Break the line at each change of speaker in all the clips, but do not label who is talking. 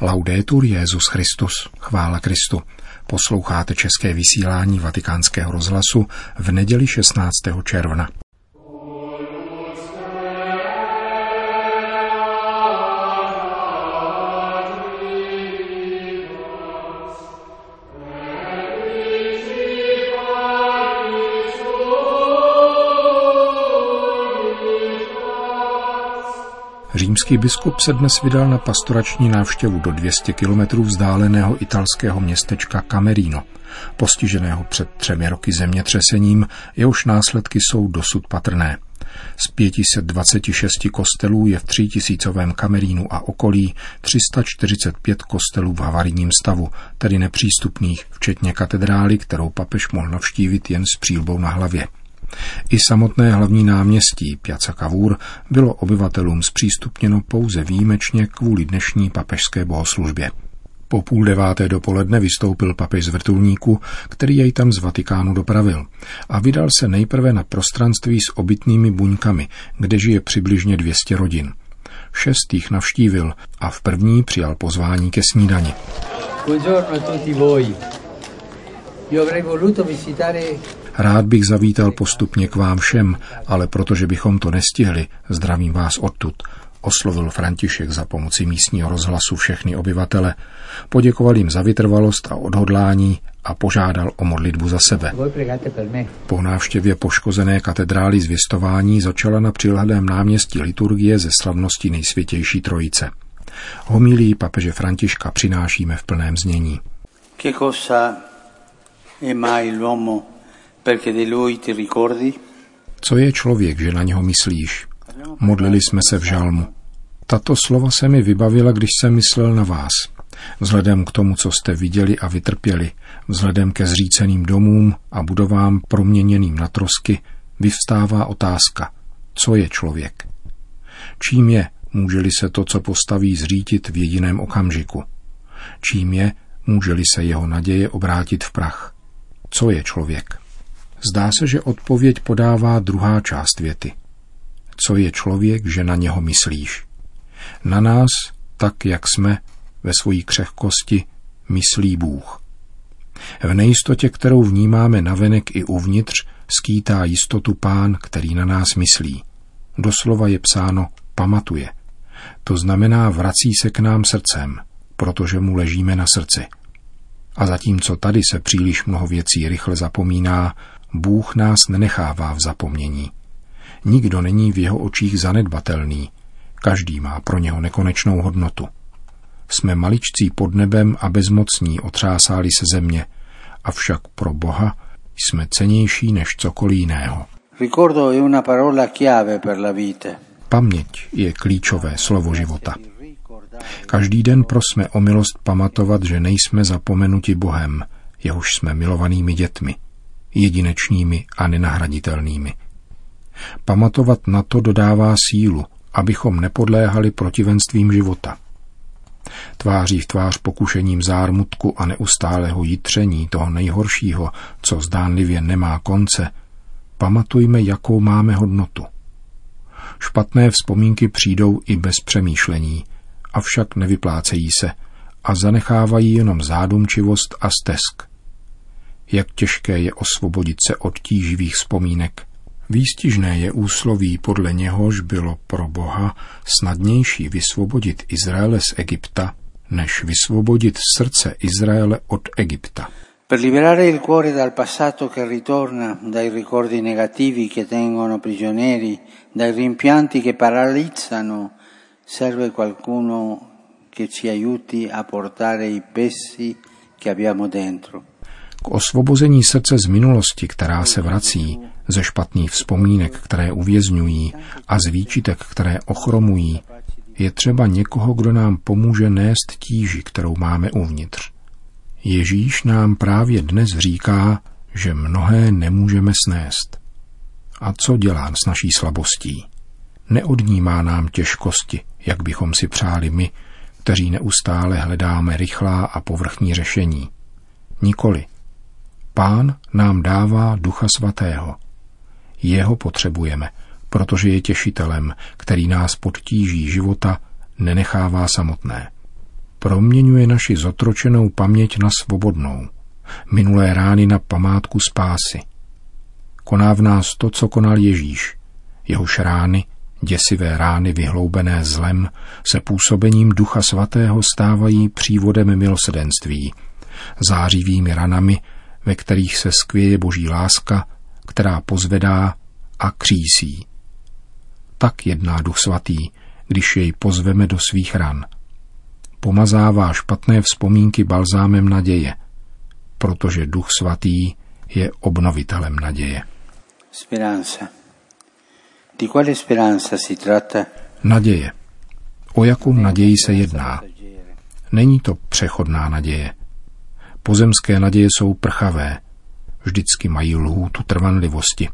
Laudetur Jezus Christus, chvála Kristu. Posloucháte české vysílání Vatikánského rozhlasu v neděli 16. června. Římský biskup se dnes vydal na pastorační návštěvu do 200 kilometrů vzdáleného italského městečka Camerino, postiženého před třemi roky zemětřesením, jehož následky jsou dosud patrné. Z 526 kostelů je v třítisícovém Kamerínu a okolí 345 kostelů v havarijním stavu, tedy nepřístupných, včetně katedrály, kterou papež mohl navštívit jen s přílbou na hlavě. I samotné hlavní náměstí Piazza Cavour bylo obyvatelům zpřístupněno pouze výjimečně kvůli dnešní papežské bohoslužbě. Po půl deváté dopoledne vystoupil papež z vrtulníku, který jej tam z Vatikánu dopravil a vydal se nejprve na prostranství s obytnými buňkami, kde žije přibližně 200 rodin. Šest jich navštívil a v první přijal pozvání ke snídani. Buongiorno a tutti voi. Io avrei voluto visitare Rád bych zavítal postupně k vám všem, ale protože bychom to nestihli, zdravím vás odtud, oslovil František za pomoci místního rozhlasu všechny obyvatele, poděkoval jim za vytrvalost a odhodlání a požádal o modlitbu za sebe. Po návštěvě poškozené katedrály zvěstování začala na přilhadém náměstí liturgie ze slavnosti nejsvětější trojice. Homilí papeže Františka přinášíme v plném znění. Che cosa è mai l'uomo co je člověk, že na něho myslíš? Modlili jsme se v žalmu. Tato slova se mi vybavila, když jsem myslel na vás. Vzhledem k tomu, co jste viděli a vytrpěli, vzhledem ke zříceným domům a budovám proměněným na trosky, vyvstává otázka, co je člověk? Čím je, může-li se to, co postaví, zřítit v jediném okamžiku? Čím je, může-li se jeho naděje obrátit v prach? Co je člověk? Zdá se, že odpověď podává druhá část věty. Co je člověk, že na něho myslíš? Na nás, tak jak jsme, ve svojí křehkosti, myslí Bůh. V nejistotě, kterou vnímáme navenek i uvnitř, skýtá jistotu pán, který na nás myslí. Doslova je psáno pamatuje. To znamená vrací se k nám srdcem, protože mu ležíme na srdci. A zatímco tady se příliš mnoho věcí rychle zapomíná, Bůh nás nenechává v zapomnění. Nikdo není v jeho očích zanedbatelný. Každý má pro něho nekonečnou hodnotu. Jsme maličcí pod nebem a bezmocní otřásáli se země, avšak pro Boha jsme cenější než cokoliv jiného. Paměť je klíčové slovo života. Každý den prosme o milost pamatovat, že nejsme zapomenuti Bohem, jehož jsme milovanými dětmi – jedinečnými a nenahraditelnými. Pamatovat na to dodává sílu, abychom nepodléhali protivenstvím života. Tváří v tvář pokušením zármutku a neustálého jitření toho nejhoršího, co zdánlivě nemá konce, pamatujme, jakou máme hodnotu. Špatné vzpomínky přijdou i bez přemýšlení, avšak nevyplácejí se a zanechávají jenom zádumčivost a stesk jak těžké je osvobodit se od tíživých vzpomínek. Výstižné je úsloví, podle něhož bylo pro Boha snadnější vysvobodit Izraele z Egypta, než vysvobodit srdce Izraele od Egypta. Per liberare il cuore dal passato che ritorna, dai ricordi negativi che tengono prigionieri, dai rimpianti che paralizzano, serve qualcuno che ci aiuti a portare i pesi che abbiamo dentro. K osvobození srdce z minulosti, která se vrací, ze špatných vzpomínek, které uvězňují a z výčitek, které ochromují, je třeba někoho, kdo nám pomůže nést tíži, kterou máme uvnitř. Ježíš nám právě dnes říká, že mnohé nemůžeme snést. A co dělá s naší slabostí? Neodnímá nám těžkosti, jak bychom si přáli my, kteří neustále hledáme rychlá a povrchní řešení. Nikoli – Pán nám dává Ducha Svatého. Jeho potřebujeme, protože je těšitelem, který nás pod tíží života nenechává samotné. proměňuje naši zotročenou paměť na svobodnou, minulé rány na památku spásy. Koná v nás to, co konal Ježíš, jehož rány, děsivé rány vyhloubené zlem, se působením Ducha Svatého stávají přívodem milosedenství, zářivými ranami, ve kterých se skvěje boží láska, která pozvedá a křísí. Tak jedná Duch Svatý, když jej pozveme do svých ran. Pomazává špatné vzpomínky balzámem naděje, protože Duch Svatý je obnovitelem naděje. Speranza. Di quale speranza si tratta? Naděje. O jakou naději se jedná? Není to přechodná naděje. Pozemské naděje jsou prchavé, vždycky mají lhůtu trvanlivosti.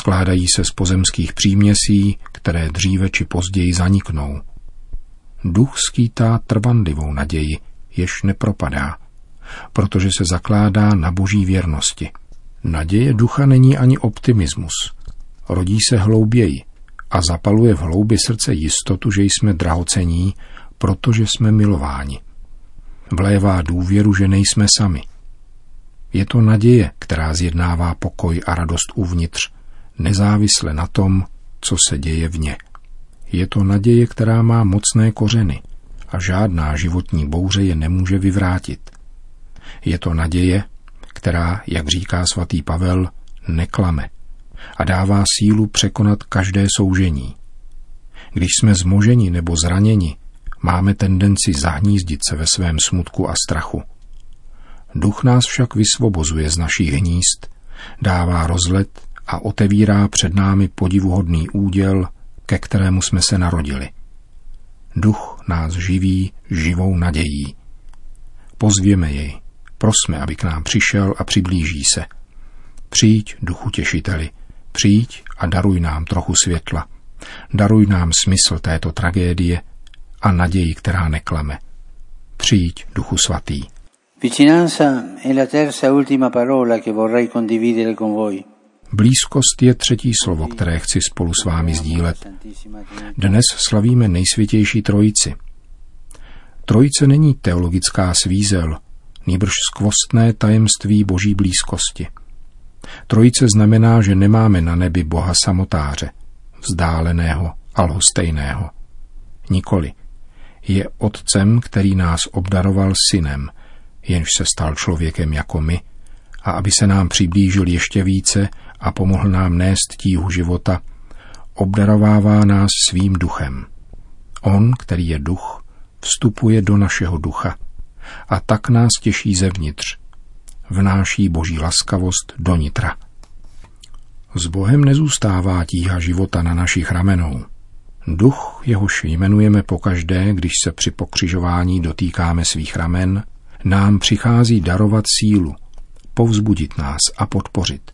Skládají se z pozemských příměsí, které dříve či později zaniknou. Duch skýtá trvanlivou naději, jež nepropadá, protože se zakládá na boží věrnosti. Naděje ducha není ani optimismus. Rodí se hlouběji a zapaluje v hloubi srdce jistotu, že jsme drahocení, protože jsme milováni. Vlévá důvěru, že nejsme sami. Je to naděje, která zjednává pokoj a radost uvnitř, nezávisle na tom, co se děje vně. Je to naděje, která má mocné kořeny a žádná životní bouře je nemůže vyvrátit. Je to naděje, která, jak říká svatý Pavel, neklame a dává sílu překonat každé soužení. Když jsme zmoženi nebo zraněni, máme tendenci zahnízdit se ve svém smutku a strachu. Duch nás však vysvobozuje z našich hnízd, dává rozlet a otevírá před námi podivuhodný úděl, ke kterému jsme se narodili. Duch nás živí živou nadějí. Pozvěme jej, prosme, aby k nám přišel a přiblíží se. Přijď, duchu těšiteli, přijď a daruj nám trochu světla. Daruj nám smysl této tragédie a naději, která neklame. Přijď, duchu svatý. Vicinanza è la terza ultima parola che vorrei condividere con voi. Blízkost je třetí slovo, které chci spolu s vámi sdílet. Dnes slavíme nejsvětější trojici. Trojice není teologická svízel, nýbrž skvostné tajemství boží blízkosti. Trojice znamená, že nemáme na nebi Boha samotáře, vzdáleného a lhostejného. Nikoli. Je otcem, který nás obdaroval synem, jenž se stal člověkem jako my, a aby se nám přiblížil ještě více, a pomohl nám nést tíhu života, obdarovává nás svým duchem. On, který je duch, vstupuje do našeho ducha a tak nás těší zevnitř. Vnáší boží laskavost do nitra. S Bohem nezůstává tíha života na našich ramenou. Duch, jehož jmenujeme pokaždé, když se při pokřižování dotýkáme svých ramen, nám přichází darovat sílu, povzbudit nás a podpořit.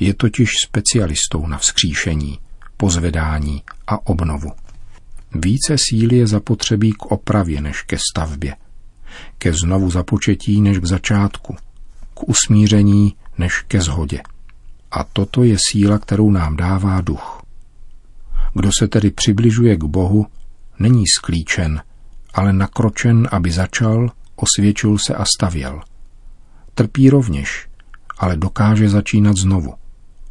Je totiž specialistou na vzkříšení, pozvedání a obnovu. Více síly je zapotřebí k opravě než ke stavbě, ke znovu započetí než k začátku, k usmíření než ke zhodě. A toto je síla, kterou nám dává duch. Kdo se tedy přibližuje k Bohu, není sklíčen, ale nakročen, aby začal, osvědčil se a stavěl. Trpí rovněž, ale dokáže začínat znovu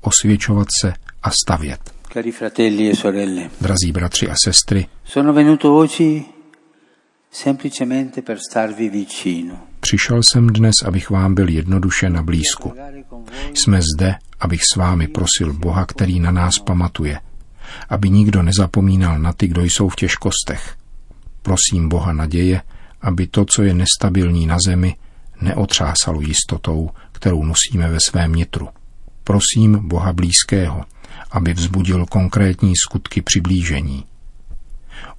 osvědčovat se a stavět.
Cari fratelli e sorelle,
Drazí bratři a sestry,
sono venuto oggi semplicemente per starvi vicino.
Přišel jsem dnes, abych vám byl jednoduše na blízku. Jsme zde, abych s vámi prosil Boha, který na nás pamatuje, aby nikdo nezapomínal na ty, kdo jsou v těžkostech. Prosím Boha naděje, aby to, co je nestabilní na zemi, neotřásalo jistotou, kterou nosíme ve svém nitru. Prosím Boha blízkého, aby vzbudil konkrétní skutky přiblížení.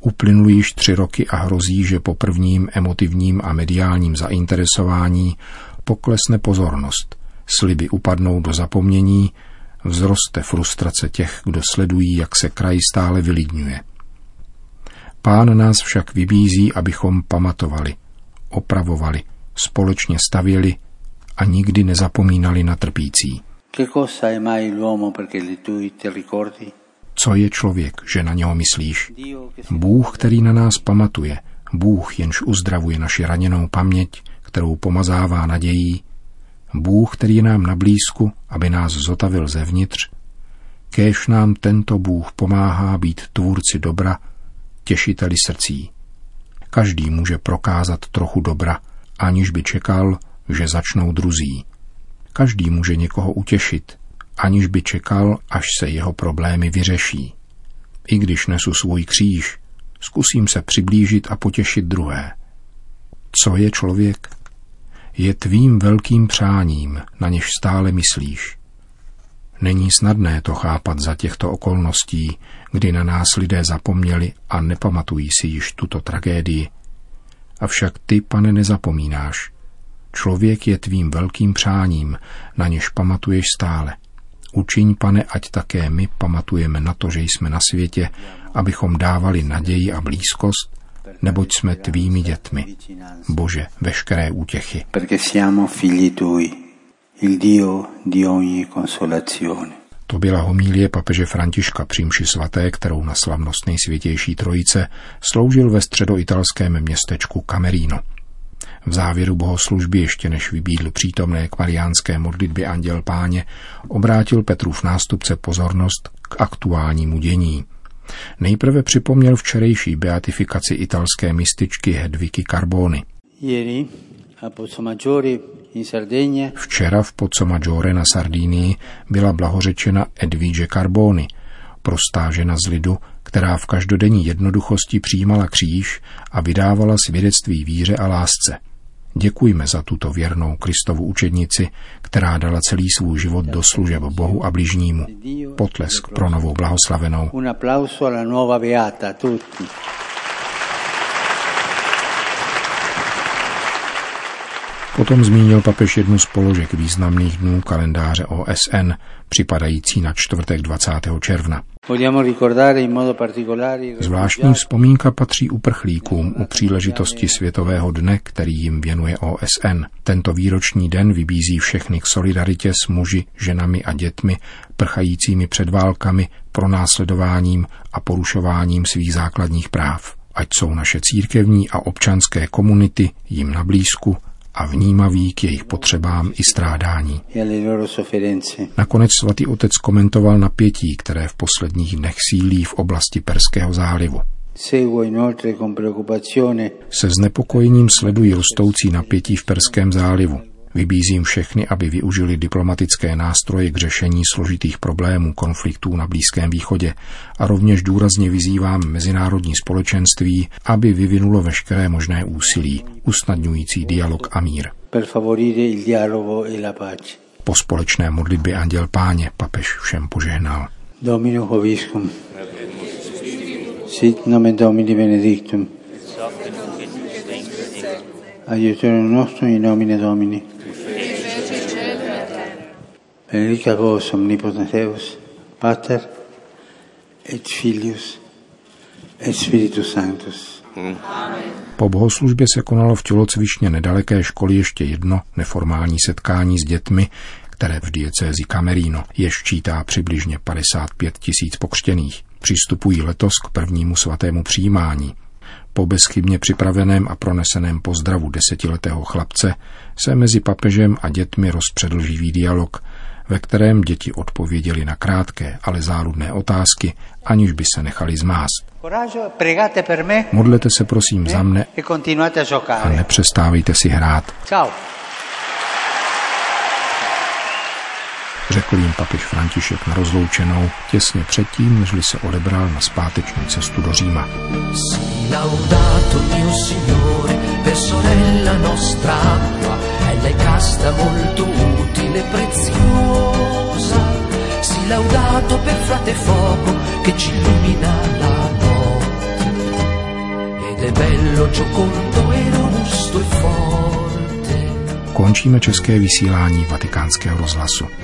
Uplynul již tři roky a hrozí, že po prvním emotivním a mediálním zainteresování poklesne pozornost, sliby upadnou do zapomnění, vzroste frustrace těch, kdo sledují, jak se kraj stále vylidňuje. Pán nás však vybízí, abychom pamatovali, opravovali, společně stavěli a nikdy nezapomínali na trpící. Co je člověk, že na něho myslíš? Bůh, který na nás pamatuje, Bůh jenž uzdravuje naši raněnou paměť, kterou pomazává nadějí, Bůh, který je nám na blízku, aby nás zotavil zevnitř, kéž nám tento Bůh pomáhá být tvůrci dobra, těšiteli srdcí. Každý může prokázat trochu dobra, aniž by čekal, že začnou druzí. Každý může někoho utěšit, aniž by čekal, až se jeho problémy vyřeší. I když nesu svůj kříž, zkusím se přiblížit a potěšit druhé. Co je člověk? Je tvým velkým přáním, na něž stále myslíš. Není snadné to chápat za těchto okolností, kdy na nás lidé zapomněli a nepamatují si již tuto tragédii. Avšak ty, pane, nezapomínáš. Člověk je tvým velkým přáním, na něž pamatuješ stále. Učiň, pane, ať také my pamatujeme na to, že jsme na světě, abychom dávali naději a blízkost, neboť jsme tvými dětmi. Bože, veškeré útěchy. To byla homílie papeže Františka přímši svaté, kterou na slavnost nejsvětější trojice sloužil ve středoitalském městečku Camerino. V závěru bohoslužby, ještě než vybídl přítomné k mariánské modlitbě Anděl Páně, obrátil Petrův nástupce pozornost k aktuálnímu dění. Nejprve připomněl včerejší beatifikaci italské mističky Hedviky Carbony. Včera v Pozzomaggiore na Sardínii byla blahořečena Edvige Carbony, prostá žena z lidu, která v každodenní jednoduchosti přijímala kříž a vydávala svědectví víře a lásce. Děkujme za tuto věrnou Kristovu učednici, která dala celý svůj život do služeb Bohu a bližnímu. Potlesk pro novou blahoslavenou. Un applauso alla nuova beata tutti. Potom zmínil papež jednu z položek významných dnů kalendáře OSN, připadající na čtvrtek 20. června. Zvláštní vzpomínka patří uprchlíkům u příležitosti Světového dne, který jim věnuje OSN. Tento výroční den vybízí všechny k solidaritě s muži, ženami a dětmi, prchajícími před válkami, pronásledováním a porušováním svých základních práv. Ať jsou naše církevní a občanské komunity jim na blízku a vnímavý k jejich potřebám i strádání. Nakonec svatý otec komentoval napětí, které v posledních dnech sílí v oblasti Perského zálivu. Se znepokojením sledují rostoucí napětí v Perském zálivu. Vybízím všechny, aby využili diplomatické nástroje k řešení složitých problémů konfliktů na Blízkém východě a rovněž důrazně vyzývám mezinárodní společenství, aby vyvinulo veškeré možné úsilí, usnadňující dialog a mír. E po společné modlitbě Anděl Páně papež všem požehnal. Domino Hoviscum. Sit nomen Domini benedictum. Aiutorium nostrum in nomine Domini. benedicat vos omnipotens Deus, Pater et Filius et Spiritus Sanctus. Hmm. Po bohoslužbě se konalo v tělocvičně nedaleké školy ještě jedno neformální setkání s dětmi, které v diecézi Camerino jež čítá přibližně 55 tisíc pokřtěných. Přistupují letos k prvnímu svatému přijímání. Po bezchybně připraveném a proneseném pozdravu desetiletého chlapce se mezi papežem a dětmi rozpředl živý dialog, ve kterém děti odpověděli na krátké, ale záludné otázky, aniž by se nechali zmást. Modlete se prosím za mne e a nepřestávejte si hrát. Řekl jim papež František na rozloučenou těsně předtím, nežli se odebral na zpáteční cestu do Říma. Laudato mio Signore, per sorella nostra, ella è casta molto utile, preziosa. Si laudato per frate fuoco che ci illumina la notte. Ed è bello, giocondo e robusto e forte. Končíme české vysílání vatikánského rozhlasu.